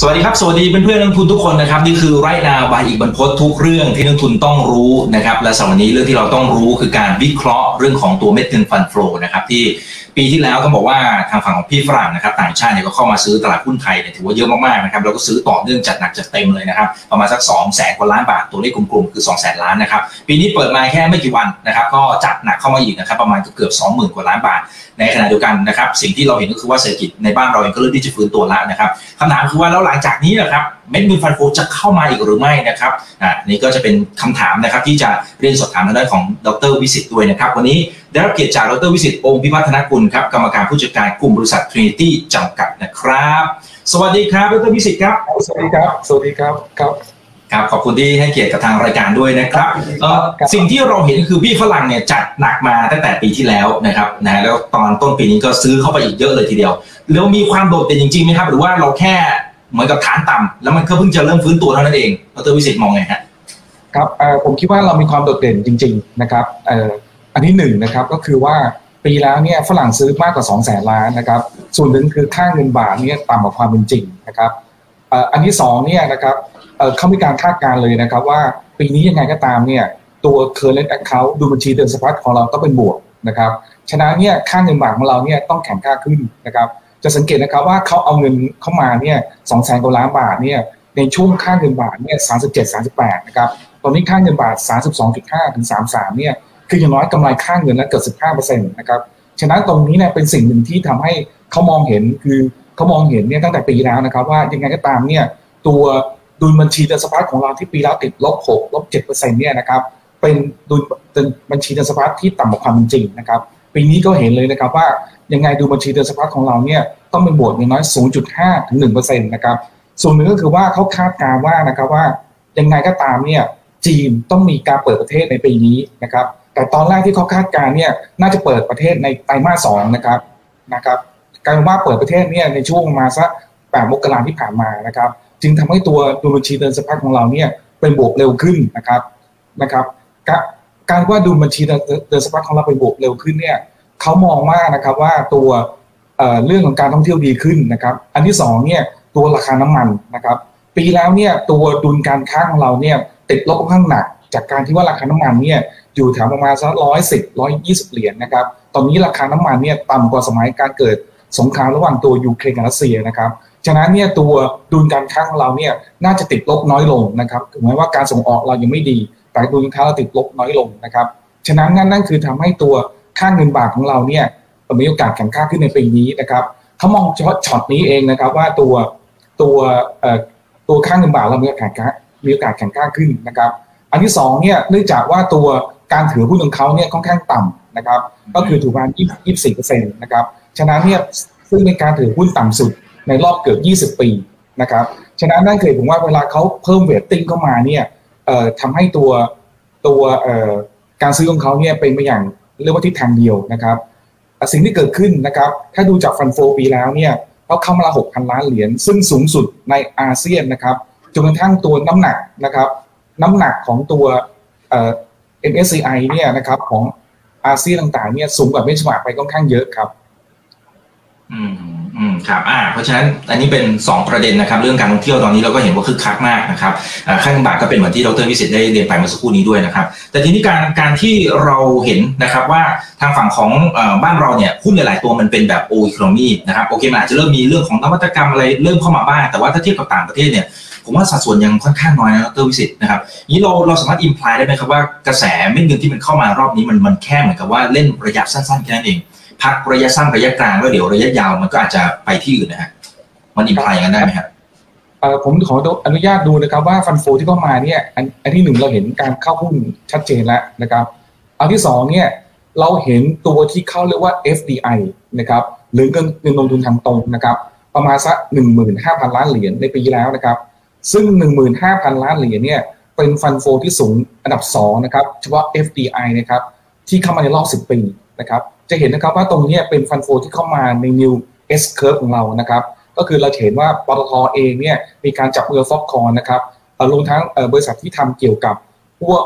สวัสดีครับ สวัสดีเพื่อนๆนักทุนทุกคนนะครับนี่คือไรนาบายอีกบรรพททุกเรื่องที่นักทุนต้องรู้นะครับและสำหรับวันนี้เรื่องที่เราต้องรู้คือการวิเคราะห์เรื่องของตัวเม็ดเงินฟันโฟลนะครับที่ปีที่แล้วต้องบอกว่าทางฝั่งของพี่ฝรั่งนะครับต่างชาติเนี่ยก็เข้ามาซื้อตลาดหุ้นไทยเนี่ยถือว่าเยอะมากๆนะครับแล้วก็ซื้อต่อเนื่องจัดหนักจัดเต็มเลยนะครับประมาณสัก2 0 0แสนกว่าล้านบาทตัวเลขกลมๆคือ2 0 0แสนล้านนะครับปีนี้เปิดมาแค่ไม่กี่วันนะครับก็จัดหนักเข้ามาอีกนะครับประมาณเกือบ20,000 กว่าล้านบาท ในขณะเดียวกันนะครับสิ่งที่เราเห็นก็คือว่าเศรษฐกิจในบ้านเราเองก็เริ่มที่จะฟื้นตัวแล้วนะครับคำถามคือว่าแล้วหลังจากนี้นะครับเม็ดเงินฟันโฟจะเข้ามาอีกหรือไม่นะครับอ่านี่ก็จะเป็นคำถามนะครับที่จะเรียนสอบถามทางด้านของดรวิสิตด้วยนะครับ วันนี้ได้รับเกียรติจากดรวิสิตองค์พิพัฒนกุลครับกรรมการผู้จัดการกลุ่มบริษัท Trinity จำกัดนะครับ สวัสดีครับดรวิสิตครับ สวัสดีครับ สวัสดีครับครับครับขอบคุณที่ให้เกียรติกับทางรายการด้วยนะครับเอ่อครับสิ่งที่เราเห็นคือพี่ฝรั่งเนี่ยจัดหนักมาตั้งแต่ปีที่แล้วนะครับนะแล้วตอนต้นปีนี้ก็ซื้อเข้าไปอีกเยอะเลยทีเดียวแล้วมีความโดดเด่นจริงๆไหมครับ หรือว่าเราแค่ เหมือนกับฐานต่ำแล้วมันก็เพิ่งจะเริ่มฟื้นตัวเท่านั้นเองดรวิสิตมองไงฮะครับผมคิดว่าเรามีความโดดเด่นจริง ๆ นะครับอันที่หนึ่งนะครับก็คือว่าปีแล้วเนี่ยฝรั่งซื้อมากกว่า2 0 0แสนล้านนะครับ ส่วนหนึ่งคือค่าเงินบาทเนี่ยต่ำกว่าความเป็นจริงนะครับอันที่สองเนี่ยนะครับเอ่อเขามีการคาดการณ์เลยนะครับว่าปีนี้ยังไงก็ตามเนี่ยตัว current account ดูบัญชีเดินสะพัดของเราต้องเป็นบวกนะครับ ฉะนั้นเนี่ยค่าเงินบาทของเราเนี่ยต้องแข็งค่าขึ้นนะครับ จะสังเกตนะครับว่าเขาเอาเงินเข้ามาเนี่ยสองแสนกว่าล้านบาทเนี่ยในช่วงค่าเงินบาทเนี่ยสามสิบเจ็ดสามสิบแปดนะครับตอนนี้ค่าเงินบาทสามสิบสองจุดห้าถึงสามสามเนี่ยคืออย่างน้อยกำไรค่าเงินแล้วเกิดสิบห้าเปอร์เซ็นต์นะครับฉะนั้นตรงนี้เนี่ยเป็นสิ่งหนึ่งที่ทำให้เขามองเห็นคือเขามองเห็นเนี่ยตั้งแต่ปีแล้วนะครับ ว่ายังไงก็ตามเนี่ยตัวดุลบัญชีเดินสะพัดของเราที่ปีแล้วติดลบหกลบเจ็ดเปอร์เซ็นต์เนี่ยนะครับเป็นดุลบัญชีเดินสะพัดที่ต่ำกว่าความจริงนะครับ ปีนี้ก็เห็นเลยนะครับว่ายังไงดูบัญชีเดินสะพัดของเราเนี่ยต้องเป็นบวกอย่างน้อย 0.5 ถึง1%นะครับ ส่วนหนึ่งก็คือว่าเขาคาดการณ์ว่านะครับว่ายังไงก็ตามเนี่ยจีนต้องมีการเปิดประเทศในปีนี้นะครับ แต่ตอนแรกที่เขาคาดการณ์เนี่ยน่าจะเปิดประเทศในไตรมาสสองนะครับนะครับกลายเป็นว่าเปิดประเทศเนี่ยในช่วงมาสักแปดมกราที่ผ่านมานะครับ จึงทำให้ตัวดูบัญชีเดินสะพัดของเราเนี่ยเป็นบวกเร็วขึ้นนะครับนะครับ การว่าดูบัญชีเดินสะพัดของเราเป็นบวกเร็วขึ้นเนี่ยเขามองว่านะครับว่าตัวเรื่องของการท่องเที่ยวดีขึ้นนะครับ อันที่สองเนี่ยตัวราคาน้ำมันนะครับ ปีแล้วเนี่ยตัวดุลการค้าของเราเนี่ยติดลบค่อนข้างหนัก จากการที่ว่าราคาน้ำมันเนี่ยอยู่แถวประมาณสักร้อยสิบร้อยยี่สิบเหรียญนะครับ ตอนนี้ราคาน้ำมันเนี่ยต่ำกว่าสมัยการเกิดสงครามระหว่างตัวยูเครนกับรัสเซียนะครับ ฉะนั้นเนี่ยตัวดุลการค้าของเราเนี่ยน่าจะติดลบน้อยลงนะครับถึงแม้ว่าการส่งออกเรายังไม่ดี แต่ดุลการค้าเราติดลบน้อยลงนะครับฉะนั้นนั่นนั่นคือทำให้ตัวค่าเงินบาทของเราเนี่ยมีโอกาสแข็งค่าขึ้นในปีนี้นะครับเขามองเฉพาะช็อตนี้เองนะครับว่าตัวตัวเอ่อตัวค่าเงินบาทเรามีโอกาสแข็งค่ามีโอกาสแข็งค่าขึ้นนะครับ อันที่สองเนี่ยเนื่องจากว่าตัวการถือหุ้นของเขาเนี่ยค่อนข้างต่ำนะครับ ก็คือถือประมาณ24เปอร์เซ็นต์นะครับฉะนั้นเนี่ยซึ่งเป็นการถือหุ้นต่ำสุดในรอบเกือบ 20 ปีนะครับฉะนั้นนั่นคือผมว่าเวลาเขาเพิ่มเวทติ้งเข้ามาเนี่ยเทำให้ตัวตัวการซื้อของเขาเนี่ยเป็นไปอย่างเรียกว่าทิศทางเดียวนะครับสิ่งที่เกิดขึ้นนะครับ ถ้าดูจากฟันโฟปีแล้วเนี่ยเขาเข้ามาละ6,000ล้านเหรียญซึ่งสูงสุดในอาเซียนนะครับจนกระทั่งตัวน้ำหนักนะครับน้ำหนักของตัว MSCI เนี่ยนะครับของอาเซียนต่างๆเนี่ยสูงกว่าเบนช์มาร์กไปค่อนข้างเยอะครับ อืมอืมครับอ่าเพราะฉะนั้นอันนี้เป็น 2 ประเด็นนะครับ เรื่องการท่องเที่ยวตอนนี้เราก็เห็นว่าคึกคักมากนะครับอ่าค่าเงินบาทก็เป็นเหมือนที่ดรวิสิตได้เรียนไปเมื่อสักครู่นี้ด้วยนะครับ แต่ทีนี้การการที่เราเห็นนะครับว่าทางฝั่งของอบ้านเราเนี่ยหุ้นหลาย ๆ ตัวมันเป็นแบบโอ e คโนมีนะครับโอเคมันอาจจะเริ่มมีเรื่องของนวัตกรรมอะไรเริ่มเข้ามาบ้างแต่ว่าถ้าเทียบกับต่างประเทศเนี่ยผมว่าสัดส่วนยังค่อนข้างน้อยนะดรวิสิตนะครับนี้เราเราสามารถอิมพลายได้ไหมครับว่ากระแสเม็ดเงินที่มันเข้ามารอบนี้มันมันแค่เหมือนกับว่าเล่นระยะสั้นๆแค่นั้นเอง พักระยะสั้นระยะกลางแล้วเดี๋ยวระยะยาวมันก็อาจจะไปที่อื่นนะฮะมันอิมพลายอย่างนั้นได้ไหมครับผมขออนุญาตดูนะครับว่าฟันโฟที่เข้ามาเนี่ยอันที่หนึ่งเราเห็นการเข้าหุ้นชัดเจนแล้วนะครับ อันที่สองเนี่ยเราเห็นตัวที่เข้าเรียกว่า FDI นะครับหรือเงินเงินลงทุนทางตรงนะครับประมาณสักหนึ่งหมื่นห้าพันล้านเหรียญในปีที่แล้วนะครับ ซึ่งหนึ่งหมื่นห้าพันล้านเหรียญเนี่ยเป็นฟันโฟที่สูงอันดับสองนะครับเฉพาะ FDI นะครับที่เข้ามาในรอบ 10 ปีนะครับ จะเห็นนะครับว่าตรงนี้เป็นฟันโฟที่เข้ามาใน New S curve ของเรานะครับ ก็คือเราเห็นว่าปตทเองเนี่ยมีการจับมือฟอกคอนนะครับรวมทั้งบริษัทที่ทำเกี่ยวกับพวก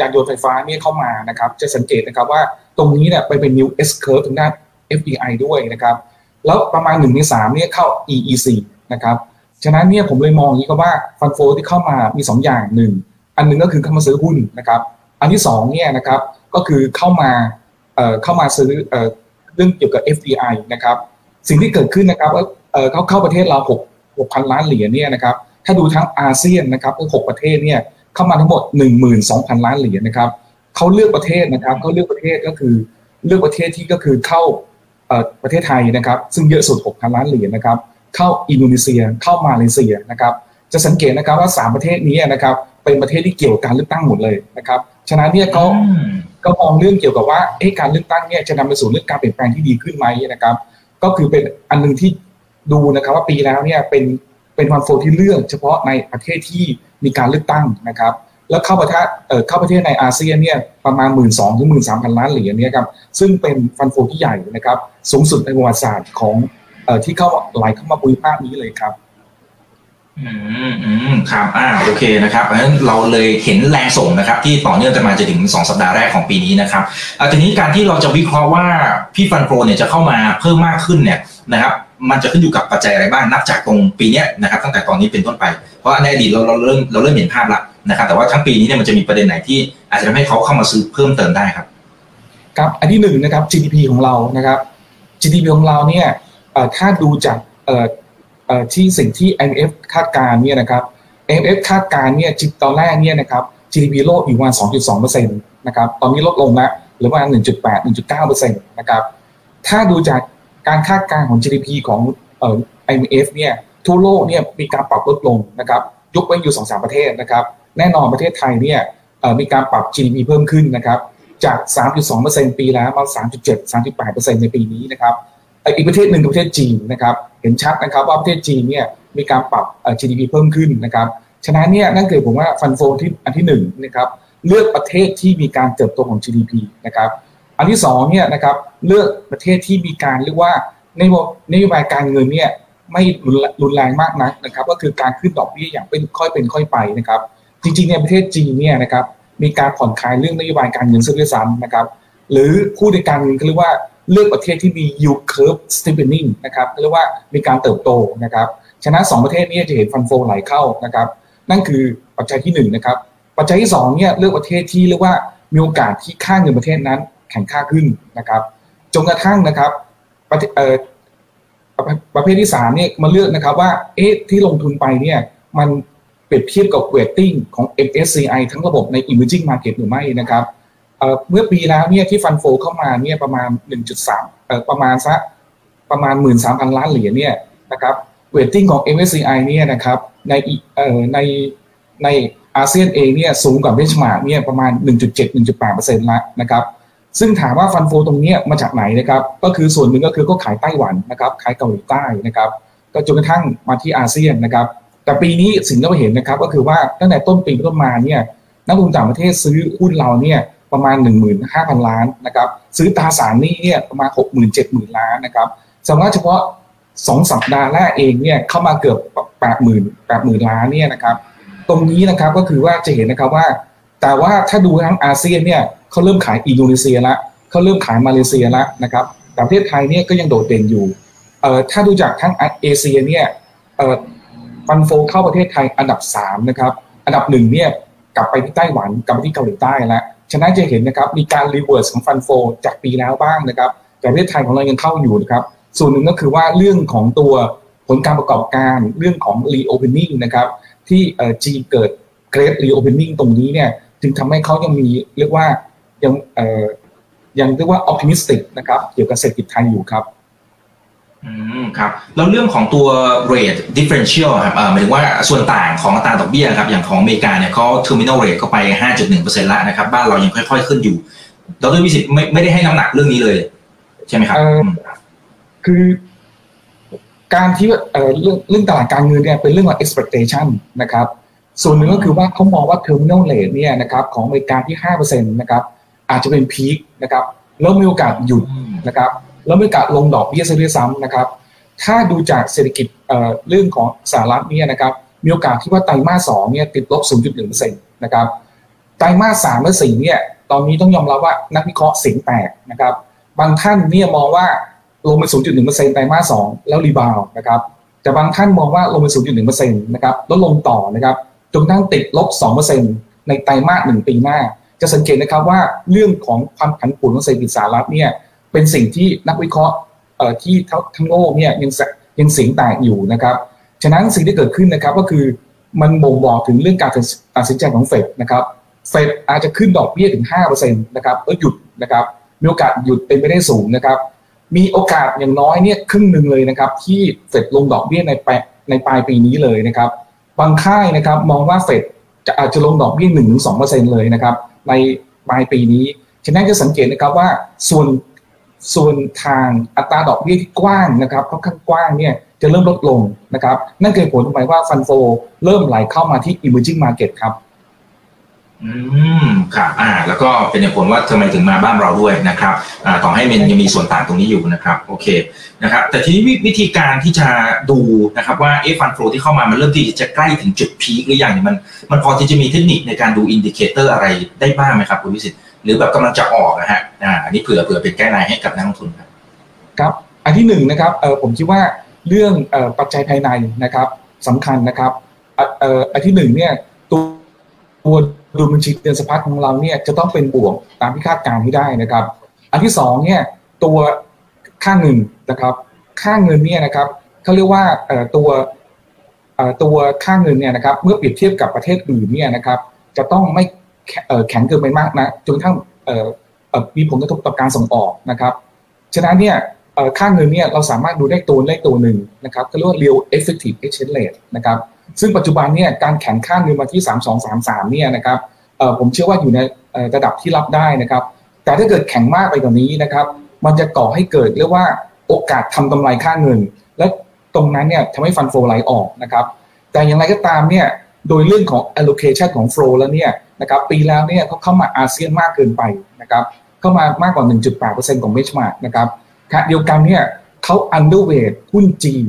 ยานยนต์ไฟฟ้าเนี่ยเข้ามานะครับ จะสังเกตนะครับว่าตรงนี้เนี่ยไปเป็น new S curve ทางด้าน FDI ด้วยนะครับ แล้วประมาณหนึ่งในสามเนี่ยเข้า EEC นะครับ ฉะนั้นเนี่ยผมเลยมองอย่างนี้ก็ว่าฟันโฟที่เข้ามามี 2 อย่างหนึ่งอันหนึงก็คือเข้ามาซื้อหุ้นนะครับ อันที่2เนี่ยนะครับก็คือเข้ามา เข้ามาซื้อเอเรื่องเกี่ยวกับ FDI นะครับ สิ่งที่เกิดขึ้นนะครับเอ่อเขาเข้าประเทศเรา6 6,000ล้านเหรียญเนี่ยนะครับ ถ้าดูทั้งอาเซียนนะครับก็6ประเทศเนี่ยเข้ามาทั้งหมด 12,000 ล้านเหรียญนะครับเขาเลือกประเทศนะครับเขาเลือกประเทศก็คือเลือกประเทศที่ก็คือเข้าประเทศไทยนะครับ ซึ่งเยอะสุด 6,000 ล้านเหรียญนะครับ เข้าอินโดนีเซียเข้ามาเลเซียนะครับ จะสังเกตนะครับว่า 3 ประเทศนี้นะครับ เป็นประเทศที่เกี่ยวกับการเลือกตั้งหมดเลยนะครับ ฉะนั้นเนี่ยเขา ก็มองเรื่องเกี่ยวกับว่าการเลือกตั้งเนี่ยจะนำไปสู่เรื่องการเปลี่ยนแปลงที่ดีขึ้นไหมนะครับ ก็คือเป็นอันหนึงที่ดูนะครับว่าปีแล้วเนี่ยเป็นเป็นวันโฟที่เลือกเฉพาะในประเทศที่มีการเลือกตั้งนะครับ แล้วเข้าประเทศเข้าประเทศในอาเซียนเนี่ยประมาณ 1 2ื่นสองถึงหมื่นสามพันล้านเหรียญเนี่ยครับซึ่งเป็นฟันโฟที่ใหญ่นะครับ สูงสุดในประวัติศาสตร์ของอที่เข้าไหลเข้ามาภูมิภาคนี้เลยครับ อืมอืมครับอ่าโอเคนะครับเพราะฉะนั้นเราเลยเห็นแรงส่งนะครับ ที่ต่อเนื่องกันมาจนถึง 2 สัปดาห์แรกของปีนี้นะครับอ่าทีนี้การที่เราจะวิเคราะห์ว่าพี่ฟันโปรเนี่ยจะเข้ามาเพิ่มมากขึ้นเนี่ยนะครับ มันจะขึ้นอยู่กับปัจจัยอะไรบ้างนับจากตรงปีเนี้ยนะครับตั้งแต่ตอนนี้เป็นต้นไป เพราะในอดีตเราเราเริ่มเราเริ่มเห็นภาพละนะครับ แต่ว่าทั้งปีนี้เนี่ยมันจะมีประเด็นไหนที่อาจจะทำให้เขาเข้ามาซื้อเพิ่มเติมได้ครับ ครับอันที่หนึ่งนะครับ GDP ของเรานะครับ GDP ของเราเนี่ยถ้าดูจากเอ่อ ที่สิ่งที่ IMF คาดการณ์เนี่ยนะครับ IMF คาดการณ์เนี่ยจิตอนแรกเนี่ยนะครับ GDP โลกอยู่ประมาณ 2.2เปอร์เซ็นต์นะครับตอนนี้ลดลงแล้วเหรือประมาณ 1.8 1.9เปอร์เซ็นต์นะครับถ้าดูจากการคาดการณ์ของ GDP ของเอ่อ IMF เนี่ยทั่วโลกเนี่ยมีการปรับลดลงนะครับยกเว้นอยู่ 2-3 ประเทศนะครับ แน่นอนประเทศไทยเนี่ยมีการปรับ GDP เพิ่มขึ้นนะครับจาก 3.2%ปีแล้วมา 3.7 3.8%ในปีนี้นะครับ อีกประเทศหนึ่งประเทศจีนนะครับ เห็นชัดนะครับว่าประเทศจีนเนี่ยมีการปรับ GDP เพิ่มขึ้นนะครับ ฉะนั้นเนี่ยนั่นคือผมว่าฟันโฟที่อันที่หนึ่งนะครับเลือกประเทศที่มีการเติบโตของ GDP นะครับ อันที่สองเนี่ยนะครับเลือกประเทศที่มีการเรียกว่านโยบนโยบายการเงินเนี่ยไม่รุนแรงมากนักนะครับ ก็คือการขึ้นดอกเบี้ยอย่างเป็นค่อยเป็นค่อยไปนะครับ จริงๆในประเทศจีนเนี่ยนะครับมีการผ่อนคลายเรื่องนโยบายการเงินซะด้วยซ้ำนะครับ หรือพูดในการเงินเขาเรียกว่า เลือกประเทศที่มี yield curve steepening นะครับเรียกว่ามีการเติบโตนะครับฉะนั้นสองประเทศนี้จะเห็นฟันโฟไหลเข้านะครับ นั่นคือปัจจัยที่หนึ่งนะครับปัจจัยที่สองเนี่ยเลือกประเทศที่เรียกว่ามีโอกาสที่ค่าเงินประเทศนั้นแข็งค่าขึ้นนะครับจนกระทั่งนะครับประเทประเภทที่สามเนี่ยมาเลือกนะครับว่าเอ๊ะที่ลงทุนไปเนี่ยมันเปรียบเทียบกับเวทติ้งของ MSCI ทั้งระบบใน emerging market หรือไม่นะครับ เมื่อปีแล้วเนี่ยที่ fund flow เข้ามาเนี่ยประมาณ 1.3ประมาณสักประมาณ 13,000 ล้านเหรียญเนี่ยนะครับ weighting ของ MSCI เนี่ยนะครับในในในอาเซียนเองเนี่ยสูงกว่า benchmark เนี่ยประมาณ 1.7-1.8%ละนะครับซึ่งถามว่า fund flow ตรงเนี้ยมาจากไหนนะครับก็คือส่วนหนึ่งก็คือก็ขายไต้หวันนะครับขายเกาหลีใต้นะครับก็จนกระทั่งมาที่อาเซียนนะครับแต่ปีนี้สิ่งที่เราเห็นนะครับก็คือว่าตั้งแต่ต้นปีเป็นต้นมาเนี่ยนักลงทุนต่างประเทศซื้อหุ้นเราเนี่ย ประมาณ 15,000 ล้านนะครับซื้อตราสารนี้เนี่ยประมาณ 60,000 7 0 0 0 ล้านนะครับสำหรับเฉพาะ 2 สัปดาห์แรกเองเนี่ยเข้ามาเกือบ 80,000 80,000 ล้านเนี่ยนะครับตรงนี้นะครับก็คือว่าจะเห็นนะครับว่า แต่ว่าถ้าดูทั้งอาเซียนเนี่ยเขาเริ่มขายอินโดนีเซียล้วเขาเริ่มขายมาเลเซียล้วนะครับแต่ประเทศไทยเนี่ยก็ยังโดดเด่นอยู่เอ่อถ้าดูจากทั้งเอเชียเนี่ยเอ่อ fund flow เข้าประเทศไทยอันดับ3นะครับอันดับหนึ่งเนี่ยกลับไปที่ไต้หวันกลับไปที่เกาหลีใต้แล้ว ฉะนั้นจะเห็นนะครับมีการ reverse ของ fund flow จากปีแล้วบ้างนะครับแต่ประเทศไทยของเรายังเข้าอยู่นะครับส่วนหนึ่งก็คือว่าเรื่องของตัวผลการประกอบการเรื่องของ reopening นะครับที่จะเกิด great reopening ตรงนี้เนี่ยจึงทำให้เขายังมีเรียกว่ายังเอ่อยังเรียกว่า optimistic นะครับเกี่ยวกับเศรษฐกิจไทยอยู่ครับ อืมครับแล้วเรื่องของตัว rate differential ครับเอ่อหมายถึงว่าส่วนต่างของอัตราดอกเบี้ยครับอย่างของอเมริกาเนี่ยเขา terminal rate ก็ไป 5.1%แล้วนะครับ บ้านเรายังค่อย ๆ ขึ้นอยู่ดรวิสิตไม่ไม่ได้ให้น้ำหนักเรื่องนี้เลย ใช่ไหมครับเอ่อคือ การที่เอ่อเรื่องเรื่องตลาดการเงินเนี่ยเป็นเรื่องของ expectation นะครับ ส่วนหนึ่งก็คือว่าเขามองว่า terminal rate เนี่ยนะครับของอเมริกาที่5%นะครับอาจจะเป็น peak นะครับแล้วมีโอกาสหยุดนะครับ แล้วมีโอกาสลงดอกเบี้ยซะด้วยซ้ำนะครับ ถ้าดูจากเศรษฐกิจเอ่อเรื่องของสหรัฐเนี่ยนะครับมีโอกาสที่ว่าไตรมาสสองเนี่ยติดลบ 0.1%นะครับไตรมาสสามและสี่เนี่ยตอนนี้ต้องยอมรับว่านักวิเคราะห์เสียงแตกนะครับ บางท่านเนี่ยมองว่าลงไป 0.1%ไตรมาสสองแล้ว rebound นะครับแต่บางท่านมองว่าลงไป 0.1%นะครับแล้วลงต่อนะครับจนทั้งติดลบ 2%ในไตรมาสหนึ่งปีหน้า จะสังเกตนะครับว่าเรื่องของความผันผวนของเศรษฐกิจสหรัฐเนี่ย เป็นสิ่งที่นักวิเคราะห์ที่ทั้งโลกเนี่ยยังยังเสียงแตกอยู่นะครับ ฉะนั้นสิ่งที่เกิดขึ้นนะครับก็คือมันบ่งบอกถึงเรื่องการตัดสินใจของเฟดนะครับ เฟดอาจจะขึ้นดอกเบี้ยถึง5%นะครับแล้วหยุดนะครับ มีโอกาสหยุดเป็นไปได้สูงนะครับ มีโอกาสอย่างน้อยเนี่ยครึ่งหนึ่งเลยนะครับ ที่เฟดลงดอกเบี้ยในปลายในปลายปีนี้เลยนะครับ บางค่ายนะครับมองว่าเฟดจะอาจจะลงดอกเบี้ย1-2%เลยนะครับในปลายปีนี้ ฉะนั้นจะสังเกตนะครับว่าส่วน ส่วนทางอัตราดอกเบี้ยที่กว้างนะครับค่อนข้างกว้างเนี่ยจะเริ่มลดลงนะครับ นั่นคือผลทำไมว่าฟันโฟเริ่มไหลเข้ามาที่ emerging market ครับ อืมครับอ่า แล้วก็เป็นเหตุผลว่าทำไมถึงมาบ้านเราด้วยนะครับอ่าต่อให้มันยังมีส่วนต่างตรงนี้อยู่นะครับ โอเคนะครับ แต่ทีนี้วิธีการที่จะดูนะครับ ว่าเอ่อ fund flow ที่เข้ามามันเริ่มที่จะใกล้ถึงจุด peak หรือยังเนี่ยมัน มันพอที่จะมีเทคนิคในการดู indicator อะไรได้บ้างไหมครับคุณวิสิทธิ์ หรือแบบกำลังจะออกนะฮะอ่าอันนี้เผื่อเผื่อเป็น guideline ให้กับนักลงทุนครับครับ อันที่หนึ่งนะครับเออผมคิดว่าเรื่องเออปัจจัยภายในนะครับสำคัญนะครับเอ่ออันที่หนึ่งเนี่ยตัวตัวดูบัญชีเดือนสะพัดของเราเนี่ยจะต้องเป็นบวกตามที่คาดการณ์ที่ได้นะครับ อันที่สองเนี่ยตัวค่าเงินนะครับ ค่าเงินเนี่ยนะครับเขาเรียกว่าตัวตัวค่าเงินเนี่ยนะครับ เมื่อเปรียบเทียบกับประเทศอื่นเนี่ยนะครับ จะต้องไม่ แข็งเกินไปมากนะจนทั้งมีผลกระทบต่อการส่งออกนะครับ ฉะนั้นเนี่ยค่าเงินเนี่ยเราสามารถดูได้ตัวเลขตัวหนึ่งนะครับก็เรียกว่า real effective exchange rate นะครับซึ่งปัจจุบันเนี่ยการแข่งค่าเงินมาที่ 3233เนี่ยนะครับผมเชื่อว่าอยู่ในระดับที่รับได้นะครับ แต่ถ้าเกิดแข็งมากไปกว่านี้นะครับ มันจะก่อให้เกิดเรียกว่าโอกาสทำกำไรค่าเงิน และตรงนั้นเนี่ยทำให้ฟันโฟไหลออกนะครับ แต่อย่างไรก็ตามเนี่ยโดยเรื่องของ allocation ของ flow แล้วเนี่ย นะครับปีแล้วเนี่ยเขาเข้ามาอาเซียนมากเกินไปนะครับเข้ามามากกว่า 1.8%ของเบชมาร์กนะครับขณะเดียวกันเนี่ยเขา underweight หุ้นจีน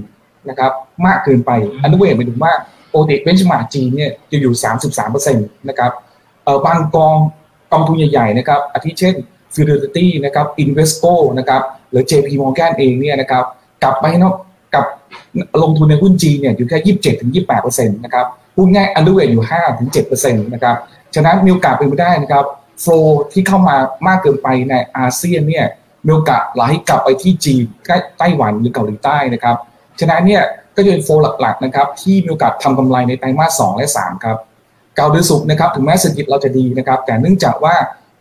นะครับมากเกินไป underweight หมายถึงว่าโอเดกเบนช์มาร์กจีนเนี่ยจะอยู่ 33%นะครับเออบางกองกองทุนใหญ่ๆนะครับอาทิเช่น Fidelity นะครับ Invesco นะครับหรือ JP Morgan เองเนี่ยนะครับกลับไปเนาะกับลงทุนในหุ้นจีนเนี่ยอยู่แค่ 27-28%นะครับพูดง่าย underweight อยู่ 5-7%นะครับ ฉะนั้นมีโอกาสเป็นไปได้นะครับโฟลที่เข้ามามากเกินไปในอาเซียนเนี่ยมีโอกาสไหลกลับไปที่จีนไต้หวันหรือเกาหลีใต้นะครับฉะนั้นเนี่ยก็จะเป็นโฟลหลักๆนะครับที่มีโอกาสทำกำไรในไตรมาสสและ 3 ครับเกาหลีสุกนะครับถึงแม้เศรษฐกิจเราจะดีนะครับ แต่เนื่องจากว่า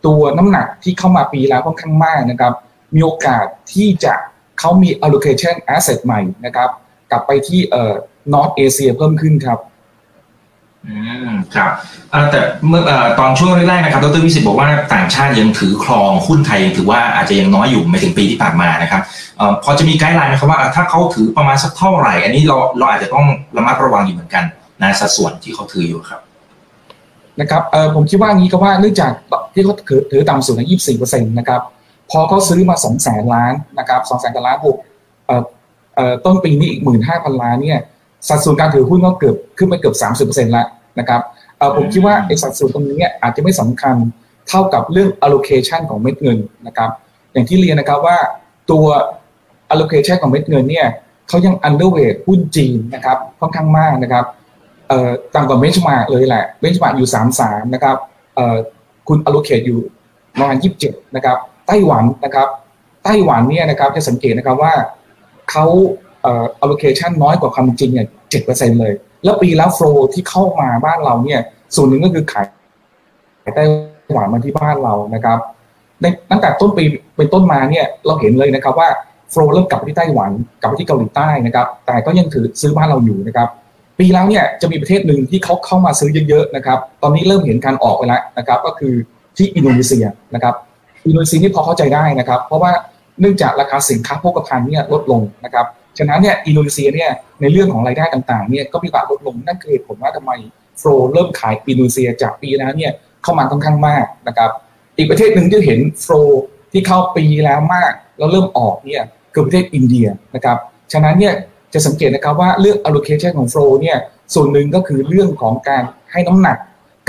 ตัวน้ำหนักที่เข้ามาปีแล้วค่อนข้างมากนะครับ มีโอกาสที่จะเขามี allocation asset ใหม่นะครับ กลับไปที่เอ่อ North Asia เพิ่มขึ้นครับ ครับแต่เมื่อตอนช่วงแรกๆนะครับดรวิสิตบอกว่าต่างชาติยังถือครองหุ้นไทยถือว่าอาจจะยังน้อยอยู่ไม่ถึงปีที่ผ่านมานะครับพอจะมีไกด์ไลน์ไหมครับว่าถ้าเขาถือประมาณสักเท่าไหร่ อันนี้เราเราอาจจะต้องระมัดระวังอยู่เหมือนกันนะสัดส่วนที่เขาถืออยู่ครับนะครับเออผมคิดว่างี้ก็ว่าเนื่องจากที่เขาถือถือต่ำสุดในยี่สิบสี่เปอร์เซ็นต์นะครับพอเขาซื้อมาสองแสนล้านนะครับสองแสนล้านหกเออเออต้นปีนี้อีกหมื่นห้าพันล้านเนี่ย สัดส่วนการถือหุ้นก็เกือบขึ้นไปเกือบสามสิบเปอร์เซ็นต์แล้วนะครับผมคิดว่าไอ้สัดส่วนตรงนี้อาจจะไม่สำคัญเท่ากับเรื่อง allocation ของเม็ดเงินนะครับอย่างที่เรียนนะครับว่าตัว allocation ของเม็ดเงินเนี่ยเขายัง underweight หุ้นจีนนะครับค่อนข้างมากนะครับเอ่อต่ำกว่า benchmark เลยแหละ benchmark อยู่33นะครับเอ่อคุณ allocate อยู่ประมาณ27นะครับไต้หวันนะครับไต้หวันเนี่ยนะครับจะสังเกตนะครับว่าเขาเอ่อ allocation น้อยกว่าความจริงเนี่ย7%เลย แล้วปีแล้วโฟลที่เข้ามาบ้านเราเนี่ย ส่วนหนึ่งก็คือขายไต้หวันมาที่บ้านเรานะครับในตั้งแต่ต้นปีเป็นต้นมาเนี่ยเราเห็นเลยนะครับว่าโฟลเริ่มกลับไปที่ไต้หวันกลับไปที่เกาหลีใต้นะครับ แต่ก็ยังถือซื้อบ้านเราอยู่นะครับ ปีแล้วเนี่ยจะมีประเทศหนึ่งที่เขาเข้ามาซื้อเยอะๆนะครับ ตอนนี้เริ่มเห็นการออกไปแล้วนะครับ ก็คือที่อินโดนีเซียนะครับ อินโดนีเซียนี่พอเข้าใจได้นะครับ เพราะว่าเนื่องจากราคาสินค้าโภคภัณฑ์เนี่ยลดลงนะครับ ฉะนั้นเนี่ยอินโดนีเซียเนี่ยในเรื่องของรายได้ต่างๆเนี่ยก็มีการลดลงนั่นคือเหตุผลว่าทำไม flow เริ่มขายอินโดนีเซียจากปีแล้วเนี่ยเข้ามาค่อนข้างมากนะครับอีกประเทศหนึ่งที่เห็น flow ที่เข้าปีแล้วมากแล้วเริ่มออกเนี่ยคือประเทศอินเดียนะครับฉะนั้นเนี่ยจะสังเกตนะครับว่าเรื่อง allocation ของ flow เนี่ยส่วนหนึ่งก็คือเรื่องของการให้น้ำหนัก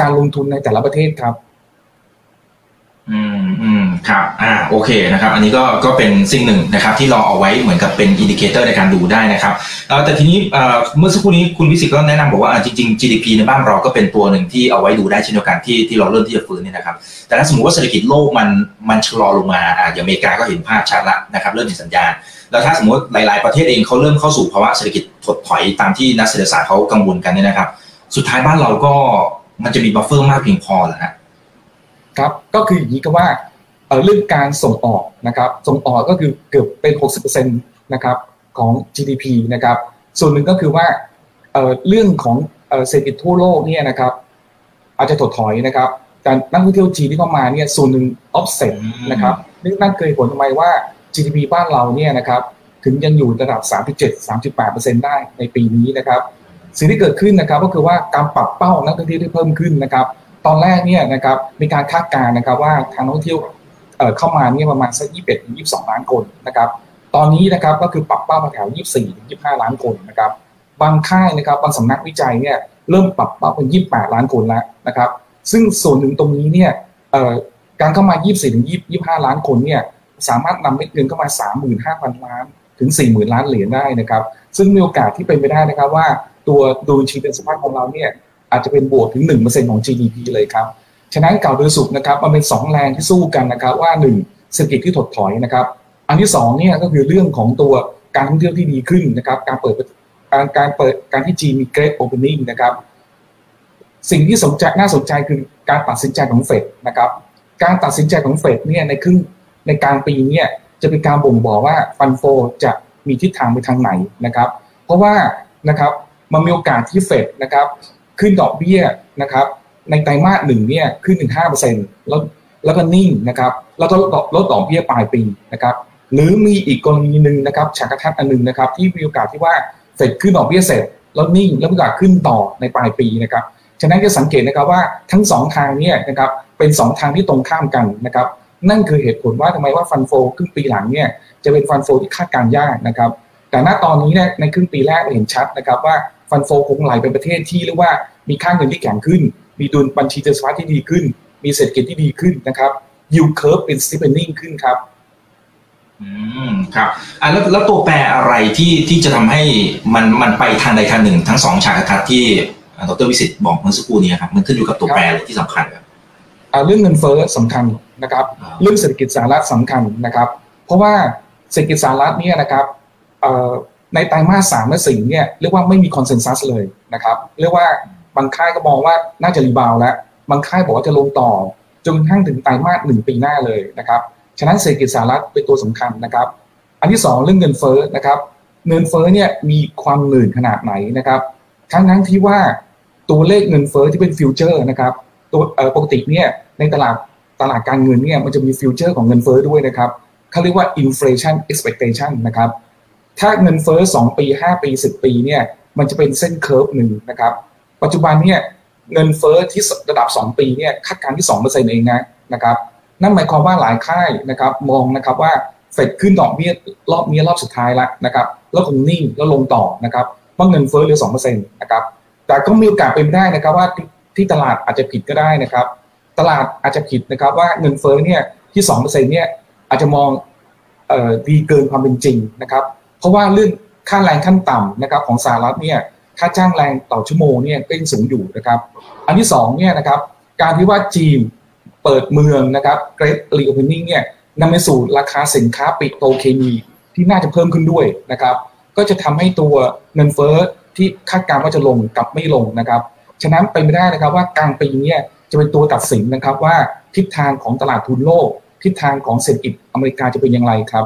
การลงทุนในแต่ละประเทศครับ อืมอืมครับอ่าโอเคนะครับ อันนี้ก็ก็เป็นสิ่งหนึ่งนะครับ ที่เราเอาไว้เหมือนกับเป็น indicator ในการดูได้นะครับแต่ทีนี้เอ่อเมื่อสักครู่นี้คุณวิสิตก็แนะนำบอกว่าจริงๆ GDP ในบ้านเราก็เป็นตัวหนึ่งที่เอาไว้ดูได้เช่นเดียวกันที่ที่เราเริ่มที่จะฟื้นนี่นะครับ แต่ถ้าสมมติว่าเศรษฐกิจโลกมันมันชะลอลงมาอ่าอย่างอเมริกาก็เห็นภาพชัดละนะครับเริ่มเห็นสัญญาณ แล้วถ้าสมมติหลาย ๆ ประเทศเองเขาเริ่มเข้าสู่ภาวะเศรษฐกิจถดถอยตามที่นักเศรษฐศาสตร์เขากังวลกันเนี่ยนะครับ สุดท้ายบ้านเราก็มันจะมีบัฟเฟอร์มากเพียงพอเหรอฮะ ครับก็คืออย่างนี้ก็ว่าเอ่อเรื่องการส่งออกนะครับส่งออกก็คือเกือบเป็น 60%นะครับของ GDP นะครับส่วนหนึ่งก็คือว่าเอ่อเรื่องของเอ่อเศรษฐกิจทั่วโลกเนี่ยนะครับอาจจะถดถอยนะครับการนักท่องเที่ยวจีนที่เข้ามาเนี่ยส่วนหนึ่ง offset นะครับนี่นั่นเคยผลทำไมว่า GDP บ้านเราเนี่ยนะครับถึงยังอยู่ระดับ 37-38%ได้ในปีนี้นะครับสิ่งที่เกิดขึ้นนะครับก็คือว่าการปรับเป้านักท่องเที่ยวที่เพิ่มขึ้นนะครับ ตอนแรกเนี่ยนะครับมีการคาดการณ์นะครับว่าทางนักท่องเที่ยวเข้ามาเนี่ยประมาณสัก21ถึง22 ล้านคนนะครับตอนนี้นะครับก็คือปรับเป้ามาแถว 24ถึง25 ล้านคนนะครับบางค่ายนะครับบางสำนักวิจัยเนี่ยเริ่มปรับเป้าเป็น 28 ล้านคนแล้วนะครับซึ่งส่วนหนึ่งตรงนี้เนี่ยการเข้ามา 24ถึง25 ล้านคนเนี่ยสามารถนำเม็ดเงินเข้ามา 35,000 ล้านถึง 40,000 ล้านเหรียญได้นะครับซึ่งมีโอกาสที่เป็นไปได้นะครับว่าตัวดูชีเป็นสภาพของเราเนี่ย อาจจะเป็นบวกถึง 1%ของ GDP เลยครับ ฉะนั้นเก่าโดยสุขนะครับมันเป็น 2 แรงที่สู้กันนะครับว่า 1 เศรษฐกิจที่ถดถอยนะครับ อันที่2เนี่ยก็คือเรื่องของตัวการท่องเที่ยวที่ดีขึ้นนะครับ การเปิดการการเปิดการที่จีนมี Great Opening นะครับสิ่งที่สนใจน่าสนใจคือการตัดสินใจของเฟดนะครับ การตัดสินใจของเฟดเนี่ยในครึ่งในกลางปีเนี่ยจะเป็นการบ่งบอกว่าฟันโฟจะมีทิศทางไปทางไหนนะครับ เพราะว่านะครับมันมีโอกาสที่เฟดนะครับ ขึ้นดอกเบี้ยนะครับ ในไตรมาสหนึ่งเนี่ยขึ้นถึงห้าเปอร์เซ็นต์แล้วแล้วก็นิ่งนะครับแล้วก็ลดดอกเบี้ยปลายปีนะครับ หรือมีอีกกรณีหนึ่งนะครับฉากกระทัดอันหนึ่งนะครับ ที่มีโอกาสที่ว่าเฟดขึ้นดอกเบี้ยเสร็จ แล้วนิ่งแล้วมีโอกาสขึ้นต่อในปลายปีนะครับฉะนั้นจะสังเกตนะครับว่าทั้งสองทางเนี่ยนะครับเป็นสองทางที่ตรงข้ามกันนะครับ นั่นคือเหตุผลว่าทำไมว่า fund flow ครึ่งปีหลังเนี่ยจะเป็น fund flow ที่คาดการณ์ยากนะครับ แต่ณตอนนี้เนี่ยในครึ่งปีแรกเราเห็นชัดนะครับว่า fund flow คงไหลเป็นประเทศที่เรียกว่ามีค่าเงินที่แข็งขึ้น มีดุลบัญชีเดินสะพัดที่ดีขึ้น มีเศรษฐกิจที่ดีขึ้นนะครับ yield curve เป็น steepening ขึ้นครับอืมครับอะแล้วแล้วตัวแปรอะไรที่ที่จะทำให้มันมันไปทางใดทางหนึ่ง ทั้งสองฉากทัศน์ที่อ่าดรวิสิตบอกเมื่อสักครู่นี้ครับมันขึ้นอยู่กับตัวแปรอะไรที่สำคัญครับอ่าเรื่องเงินเฟ้อสำคัญนะครับอ่าเรื่องเศรษฐกิจสหรัฐสำคัญนะครับ เพราะว่าเศรษฐกิจสหรัฐเนี่ยนะครับเอ่อ ในไตรมาสสามและสี่เนี่ยเรียกว่าไม่มี consensus เลยนะครับเรียกว่าบางค่ายก็มองว่าน่าจะ rebound แล้ว บางค่ายบอกว่าจะลงต่อ จนกระทั่งถึงไตรมาสหนึ่งปีหน้าเลยนะครับฉะนั้นเศรษฐกิจสหรัฐเป็นตัวสำคัญนะครับ อันที่สองเรื่องเงินเฟ้อนะครับ เงินเฟ้อเนี่ยมีความหนืดขนาดไหนนะครับทั้งทั้งที่ว่าตัวเลขเงินเฟ้อที่เป็น future นะครับตัวปกติเนี่ยในตลาดตลาดการเงินเนี่ยมันจะมี future ของเงินเฟ้อด้วยนะครับเขาเรียกว่า inflation expectation นะครับ ถ้าเงินเฟ้อ2ปี5ปี10ปีเนี่ยมันจะเป็นเส้น curve หนึ่งนะครับ ปัจจุบันเนี่ยเงินเฟ้อที่ระดับ 2 ปีเนี่ยคาดการณ์ที่2%เองนะนะครับนั่นหมายความว่าหลายค่ายนะครับมองนะครับว่าเฟดขึ้นดอกเบี้ยรอบนี้รอบสุดท้ายล้วนะครับแล้วคงนิ่งแล้วลงต่อนะครับเพราะเงินเฟ้อเหลือสองเปอร์เซ็นต์นะครับแต่ก็มีโอกาสเป็นไปได้นะครับว่าที่ที่ตลาดอาจจะผิดก็ได้นะครับ ตลาดอาจจะผิดนะครับว่าเงินเฟ้อเนี่ยที่สองเปอร์เซ็นต์เนี่ยอาจจะมองเออดีเกินความเป็นจริงนะครับ เพราะว่าเรื่องค่าแรงขั้นต่ำนะครับของสหรัฐเนี่ยค่าจ้างแรงต่อชั่วโมงเนี่ยก็ยังสูงอยู่นะครับ อันที่สองเนี่ยนะครับการที่ว่าจีนเปิดเมืองนะครับ Great Reopening เนี่ยนำไปสู่ราคาสินค้าปิโตเคมีที่น่าจะเพิ่มขึ้นด้วยนะครับ ก็จะทำให้ตัวเงินเฟ้อที่คาดการณ์ว่าจะลงกลับไม่ลงนะครับฉะนั้นเป็นไม่ได้นะครับว่ากลางปีนี้จะเป็นตัวตัดสินนะครับว่าทิศทางของตลาดทุนโลก ทิศทางของเศรษฐกิจอเมริกาจะเป็นอย่างไรครับ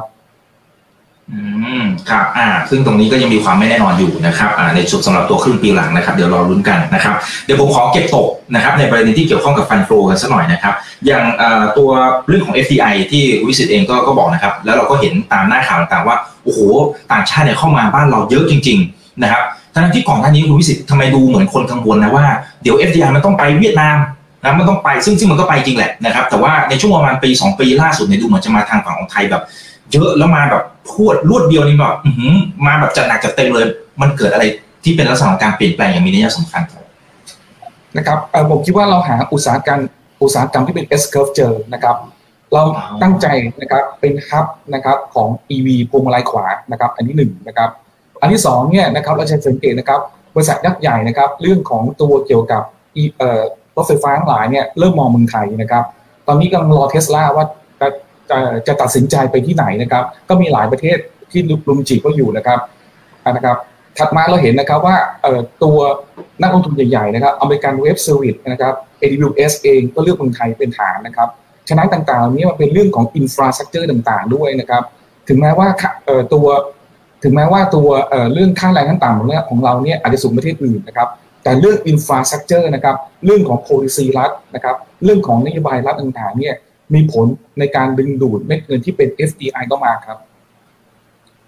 อืมครับอ่าซึ่งตรงนี้ก็ยังมีความไม่แน่นอนอยู่นะครับอ่าในสุดสำหรับตัวครึ่งปีหลังนะครับ เดี๋ยวรอลุ้นกันนะครับ เดี๋ยวผมขอเก็บตกนะครับ ในประเด็นที่เกี่ยวข้องกับฟันโฟกันสักหน่อยนะครับ อย่างอ่าตัวเรื่องของ FDI ที่วิสิตเองก็ก็บอกนะครับ แล้วเราก็เห็นตามหน้าข่าวต่างๆว่า โอ้โห ต่างชาติเนี่ยเข้ามาบ้านเราเยอะจริง ๆ นะครับทั้งที่ก่อนหน้านี้คุณวิสิตทำไมดูเหมือนคนกังวลนะว่าเดี๋ยว FDI มันต้องไปเวียดนามนะมันต้องไปซึ่งซึ่งมันก็ไปจริงแหละนะครับ แต่ว่าในช่วงประมาณปี 2 ปีล่าสุดเนี่ยดูเหมือนจะมาทางฝั่งของไทยแบบ เยอะแล้วมาแบบพรวดรวดเดียวนี่แบบอื้อหือมาแบบจัดหนักจัดเต็มเลย มันเกิดอะไรที่เป็นลักษณะของการเปลี่ยนแปลงอย่างมีนัยสำคัญครับนะครับเอ่อผมคิดว่าเราหาอุตสาหกรรมอุตสาหกรรมที่เป็น S curve เจอนะครับ เราตั้งใจนะครับเป็นฮับนะครับของ EV พวงมาลัยขวานะครับ อันที่หนึ่งนะครับ อันที่สองเนี่ยนะครับเราจะสังเกตนะครับบริษัทยักษ์ใหญ่นะครับ เรื่องของตัวเกี่ยวกับเอ่อรถไฟฟ้าทั้งหลายเนี่ยเริ่มมองเมืองไทยนะครับ ตอนนี้กำลังรอเทสลาว่า จะจะตัดสินใจไปที่ไหนนะครับ ก็มีหลายประเทศที่รุมจีบกันอยู่นะครับนะครับถัดมาเราเห็นนะครับว่าตัวนักลงทุนใหญ่ๆนะครับ Amazon Web Services นะครับ AWS เองก็เลือกเมืองไทยเป็นฐานนะครับฉะนั้นต่างๆนี้มันเป็นเรื่องของ infrastructure ต่างๆ ด้วยนะครับ ถึงแม้ว่าตัวถึงแม้ว่าตัวเรื่องค่าแรงขั้นต่ำของเนี่ยของเราเนี่ยอาจจะสูงประเทศอื่นนะครับ แต่เรื่องอินฟราสตรักเจอร์นะครับ เรื่องของ policy รัฐนะครับ เรื่องของนโยบายรัฐต่างๆเนี่ย มีผลในการดึงดูดเม็ดเงินที่เป็น FDI ก็มาครับ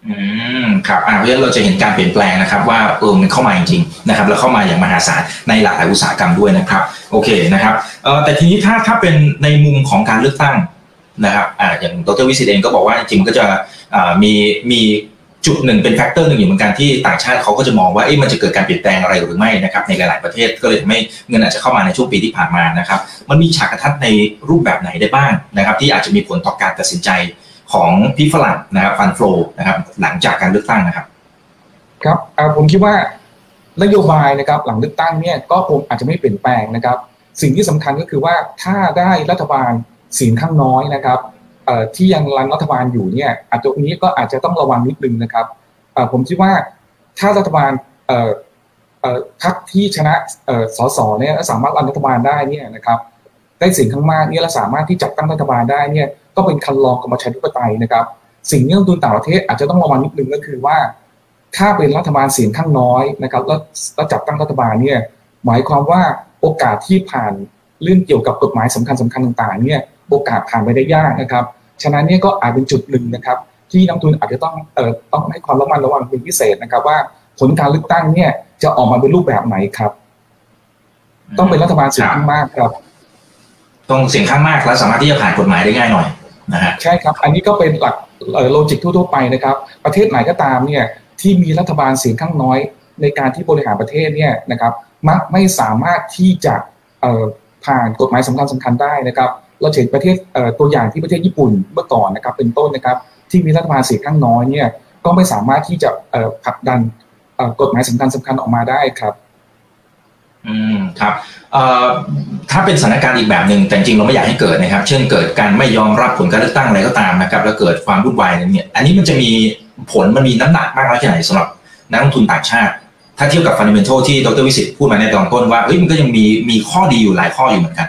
อืมครับอ่าเพราะฉะนั้นเราจะเห็นการเปลี่ยนแปลงนะครับ ว่าเออมันเข้ามาจริงๆนะครับ แล้วเข้ามาอย่างมหาศาลในหลากหลายอุตสาหกรรมด้วยนะครับ โอเคนะครับเอ่อแต่ทีนี้ถ้าถ้าเป็นในมุมของการเลือกตั้งนะครับอ่าอย่างดรวิสิตเองก็บอกว่าจริงๆก็จะอ่ามีมี จุดหนึ่งเป็น factor หนึ่งอยู่เหมือนกันที่ต่างชาติเขาก็จะมองว่าเอ๊ะมันจะเกิดการเปลี่ยนแปลงอะไรหรือไม่นะครับในหลาย ๆประเทศก็เลยทำให้เงินอาจจะเข้ามาในช่วงปีที่ผ่านมานะครับมันมีฉากทัศน์ในรูปแบบไหนได้บ้างนะครับที่อาจจะมีผลต่อการตัดสินใจของพี่ฝรั่งนะครับ fund flow นะครับหลังจากการเลือกตั้งนะครับ ครับผมคิดว่านโยบายนะครับหลังเลือกตั้งเนี่ยก็คงอาจจะไม่เปลี่ยนแปลงนะครับ สิ่งที่สำคัญก็คือว่าถ้าได้รัฐบาลเสียงข้างน้อยนะครับ ที่ยังรังรัฐบาลอยู่เนี่ยอาจจะตรงนี้ก็อาจจะต้องระวังนิดนึงนะครับผมคิดว่าถ้ารัฐบาลพรรคที่ชนะสสเนี่ยสามารถรันรัฐบาลได้เนี่ยนะครับได้เสียงข้างมากเนี่ยและสามารถที่จัดตั้งรัฐบาลได้เนี่ยก็เป็นคันลองกับประชาธิปไตยนะครับ สิ่งที่นักทุนต่างประเทศอาจจะต้องระวังนิดนึงก็คือว่า ถ้าเป็นรัฐบาลเสียงข้างน้อยนะครับแล้วจัดตั้งรัฐบาลเนี่ยหมายความว่าโอกาสที่ผ่านเรื่องเกี่ยวกับกฎหมายสำคัญสำคัญต่างๆเนี่ยโอกาสผ่านไปได้ยากนะครับ ฉะนั้นเนี่ยก็อาจเป็นจุดหนึ่งนะครับที่นักทุนอาจจะต้องเอ่อต้องให้ความระมัดระวังเป็นพิเศษนะครับ ว่าผลการเลือกตั้งเนี่ยจะออกมาเป็นรูปแบบไหนครับ ต้องเป็นรัฐบาลเสียงข้างมากครับต้องเสียงข้างมากและสามารถที่จะผ่านกฎหมายได้ง่ายหน่อยนะฮะใช่ครับ อันนี้ก็เป็นหลักโลจิกทั่วๆไปนะครับ ประเทศไหนก็ตามเนี่ยที่มีรัฐบาลเสียงข้างน้อย ในการที่บริหารประเทศเนี่ยนะครับ มักไม่สามารถที่จะผ่านกฎหมายสำคัญสำคัญได้นะครับ เราเห็นประเทศตัวอย่างที่ประเทศญี่ปุ่นเมื่อก่อนนะครับเป็นต้นนะครับที่มีรัฐบาลเสียงข้างน้อยเนี่ยก็ไม่สามารถที่จะผลักดันกฎหมายสำคัญสำคัญออกมาได้ครับอืมครับถ้าเป็นสถานการณ์อีกแบบหนึ่งแต่จริงเราไม่อยากให้เกิดนะครับ เช่นเกิดการไม่ยอมรับผลการเลือกตั้งอะไรก็ตามนะครับ แล้วเกิดความวุ่นวายเนี่ยอันนี้มันจะมีผลมันมีน้ำหนักมากน้อยแค่ไหนสำหรับนักลงทุนต่างชาติ ถ้าเทียบกับฟันเดเมนทัลที่ดรวิสิตพูดมาในตอนต้นว่าเฮ้ยมันก็ยังมีมีข้อดีอยู่หลายข้ออยู่เหมือนกัน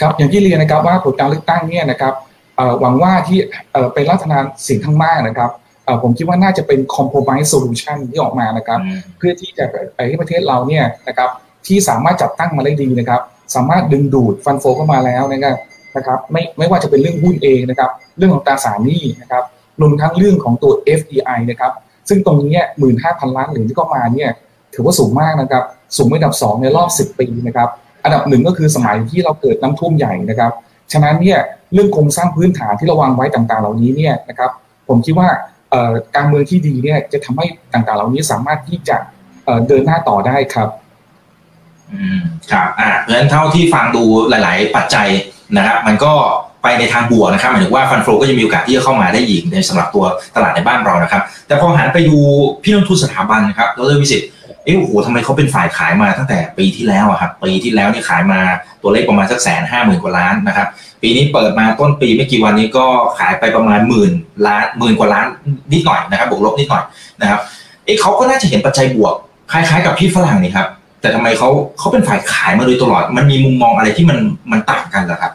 ครับอย่างที่เรียนนะครับว่าผลการเลือกตั้งเนี่ยนะครับหวังว่าที่เป็นรัฐบาลเสียงข้างมากนะครับผมคิดว่าน่าจะเป็น compromise solution ที่ออกมานะครับ เพื่อที่จะไปให้ประเทศเราเนี่ยนะครับที่สามารถจับตั้งมาได้ดีนะครับ สามารถดึงดูดฟันโฟเข้ามาแล้วนะครับนะครับไม่ไม่ว่าจะเป็นเรื่องหุ้นเองนะครับเรื่องของตราสารหนี้นะครับรวมทั้งเรื่องของตัว FDI นะครับซึ่งตรงนี้หมื่นห้าพันล้านเหรียญที่เข้ามาเนี่ยถือว่าสูงมากนะครับ สูงอันดับสองในรอบสิบปีนะครับ อันดับหนึ่งก็คือสมัยที่เราเกิดน้ำท่วมใหญ่นะครับ ฉะนั้นเนี่ยเรื่องโครงสร้างพื้นฐานที่เราวางไว้ต่างๆ เหล่านี้เนี่ยนะครับผมคิดว่าการเมืองที่ดีเนี่ยจะทำให้ต่างๆ เหล่านี้สามารถที่จะเดินหน้าต่อได้ครับอืมครับอ่าเพราะฉะนั้นเท่าที่ฟังดูหลาย ๆ ปัจจัยนะครับมันก็ไปในทางบวกนะครับหมายถึงว่าฟันโฟก็จะมีโอกาสที่จะเข้ามาได้อีกในสำหรับตัวตลาดในบ้านเรานะครับ แต่พอหันไปดูพี่นักทุนสถาบันนะครับดรวิสิต เอ้โอ้โหทำไมเขาเป็นฝ่ายขายมาตั้งแต่ปีที่แล้วอะครับ ปีที่แล้วนี่ขายมาตัวเลขประมาณสักแสนห้าหมื่นกว่าล้านนะครับ ปีนี้เปิดมาต้นปีไม่กี่วันนี้ก็ขายไปประมาณหมื่นล้านหมื่นกว่าล้านนิดหน่อยนะครับบวกลบนิดหน่อยนะครับเอ้เขาก็น่าจะเห็นปัจจัยบวกคล้ายๆ กับพี่ฝรั่งนี่ครับแต่ทำไมเขาเขาเป็นฝ่ายขายมาโดยตลอด มันมีมุมมองอะไรที่มันมันต่างกันเหรอครับ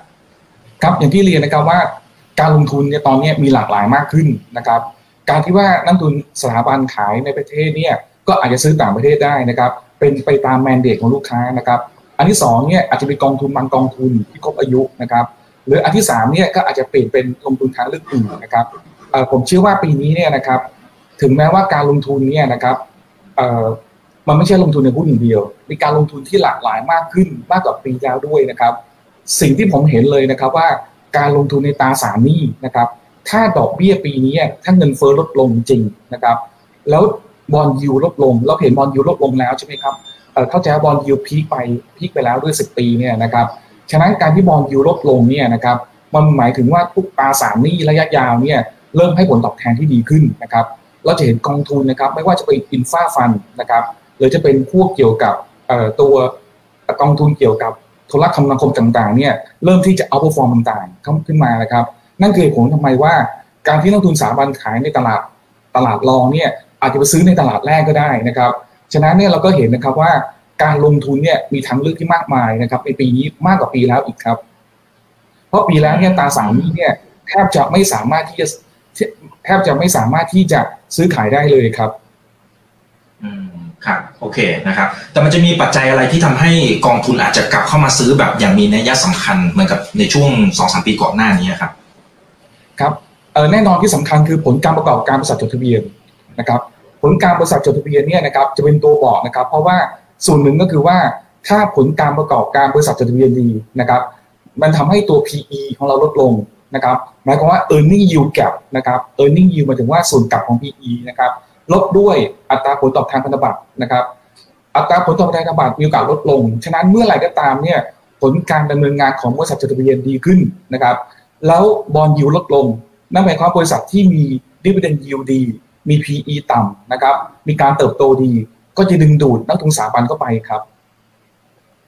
ครับอย่างที่เรียนนะครับว่าการลงทุนเนี่ยตอนนี้มีหลากหลายมากขึ้นนะครับ การที่ว่านักทุนสถาบันขายในประเทศเนี่ย ก็อาจจะซื้อต่างประเทศได้นะครับ เป็นไปตามแมนเดตของลูกค้านะครับ อันที่สองเนี่ยอาจจะเป็นกองทุนบางกองทุนที่ครบอายุนะครับ หรืออันที่สามเนี่ยก็อาจจะเปลี่ยนเป็นลงทุนทางเลือกอื่นนะครับผมเชื่อว่าปีนี้เนี่ยนะครับ ถึงแม้ว่าการลงทุนเนี่ยนะครับมันไม่ใช่ลงทุนในหุ้นอย่างเดียว มีการลงทุนที่หลากหลายมากขึ้นมากกว่าปีแล้วด้วยนะครับ สิ่งที่ผมเห็นเลยนะครับว่าการลงทุนในตราสารหนี้นะครับ ถ้าดอกเบี้ยปีนี้ถ้าเงินเฟ้อลดลงจริงนะครับ แล้ว bond yield ลดลง เราเห็น bond yield ลดลงแล้วใช่ไหมครับเข้าใจ bond yield peak ไป peak ไปแล้วด้วยสิบปีเนี่ยนะครับฉะนั้นการที่ bond yield ลดลงเนี่ยนะครับมันหมายถึงว่าทุกตราสารหนี้ระยะยาวเนี่ยเริ่มให้ผลตอบแทนที่ดีขึ้นนะครับเราจะเห็นกองทุนนะครับไม่ว่าจะเป็นอินฟาฟันนะครับหรือจะเป็นพวกเกี่ยวกับตัวกองทุนเกี่ยวกับโทรคมนาคมต่างๆเนี่ยเริ่มที่จะเอาพฟอร์มต่างๆขึ้นมานะครับ นั่นคือผลทำไมว่าการที่นักทุนสถาบันขายในตลาดตลาดรองเนี่ย อาจจะไปซื้อในตลาดแรกก็ได้นะครับ ฉะนั้นเนี่ยเราก็เห็นนะครับว่าการลงทุนเนี่ยมีทางเลือกที่มากมายนะครับในปีนี้มากกว่าปีแล้วอีกครับ เพราะปีแล้วเนี่ยตราสารนี้เนี่ยแทบจะไม่สามารถที่จะแทบจะไม่สามารถที่จะซื้อขายได้เลยครับ อืมครับโอเคนะครับ แต่มันจะมีปัจจัยอะไรที่ทำให้กองทุนอาจจะกลับเข้ามาซื้อแบบอย่างมีนัยสำคัญเหมือนกับในช่วงสองสามปีก่อนหน้านี้ครับ ครับแน่นอนที่สำคัญคือผลการประกอบการบริษัทจดทะเบียนนะครับ ผลการบริษัทจดทะเบียนเนี่ยนะครับจะเป็นตัวบอกนะครับ เพราะว่าส่วนหนึ่งก็คือว่าถ้าผลการประกอบการบริษัทจดทะเบียนดีนะครับ มันทำให้ตัว PE ของเราลดลงนะครับหมายความว่า earning yield gap นะครับ earning yield หมายถึงว่าส่วนกลับของ PE นะครับลดด้วยอัตราผลตอบแทนพันธบัตรนะครับ อัตราผลตอบแทนพันธบัตรมีโอกาสลดลง ฉะนั้นเมื่อไหร่ก็ตามเนี่ยผลการดำเนินงานของบริษัทจดทะเบียนดีขึ้นนะครับ แล้วบอลยิวลดลง นั่นหมายความบริษัทที่มีดิวเดนยิวดี มี PE ต่ำนะครับ มีการเติบโตดี ก็จะดึงดูดนักทุนสถาบันเข้าไปครับ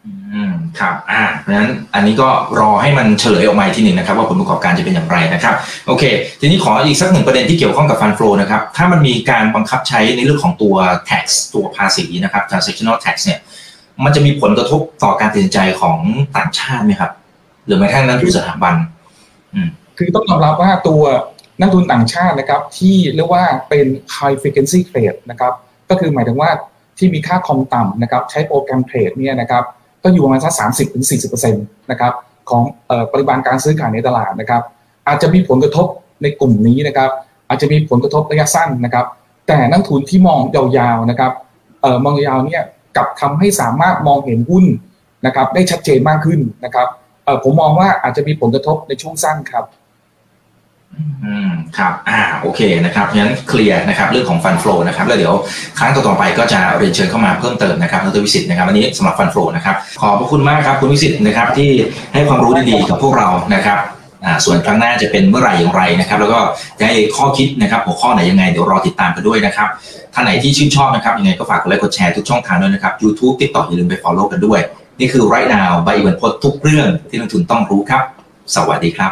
อืมครับ อ่าเพราะฉะนั้นอันนี้ก็รอให้มันเฉลยออกมาทีหนึ่งนะครับ ว่าผลประกอบการจะเป็นอย่างไรนะครับ โอเค ทีนี้ขออีกสักหนึ่งประเด็นที่เกี่ยวข้องกับฟันโฟนะครับ ถ้ามันมีการบังคับใช้ในเรื่องของตัว tax ตัวภาษีนะครับ transactional tax เนี่ย มันจะมีผลกระทบต่อการตัดสินใจของต่างชาติไหมครับ หรือแม้กระทั่งนักทุนสถาบัน อืมคือต้องยอมรับว่าตัว นักทุนต่างชาตินะครับที่เรียกว่าเป็น high frequency trade นะครับก็คือหมายถึงว่าที่มีค่าคอมต่ำนะครับใช้โปรแกรมเทรดเนี่ยนะครับก็อยู่ประมาณสักสามสิบถึงสี่สิบเปอร์เซ็นต์นะครับของปริมาณการซื้อขายในตลาดนะครับ อาจจะมีผลกระทบในกลุ่มนี้นะครับ อาจจะมีผลกระทบระยะสั้นนะครับ แต่นักทุนที่มองยาวๆนะครับออมองยาวเนี่ยกับทำให้สามารถมองเห็นหุ้นนะครับ ได้ชัดเจนมากขึ้นนะครับผมมองว่าอาจจะมีผลกระทบในช่วงสั้นครับ อืมครับ อ่า โอเคนะครับงั้นเคลียร์นะครับเรื่องของฟันฟลูนะครับ แล้วเดี๋ยวครั้งต่อๆไปก็จะเรียนเชิญเข้ามาเพิ่มเติมนะครับดรวิสิตนะครับวันนี้สำหรับฟันฟลูนะครับ ขอบพระคุณมากครับคุณวิสิตนะครับที่ให้ความรู้ดีๆกับพวกเรานะครับอ่าส่วนครั้งหน้าจะเป็นเมื่อไหร่อย่างไรนะครับ แล้วก็จะให้ข้อคิดนะครับ หัวข้อไหนยังไงเดี๋ยวรอติดตามกันด้วยนะครับท่านไหนที่ชื่นชอบนะครับยังไงก็ฝากกดไลค์กดแชร์ทุกช่องทางด้วยนะครับ YouTube TikTok อย่าลืมไป follow กันด้วย นี่คือ right now ใบอิวันพดทุกเรื่องที่นักทุนต้องรู้ครับ สวัสดีครับ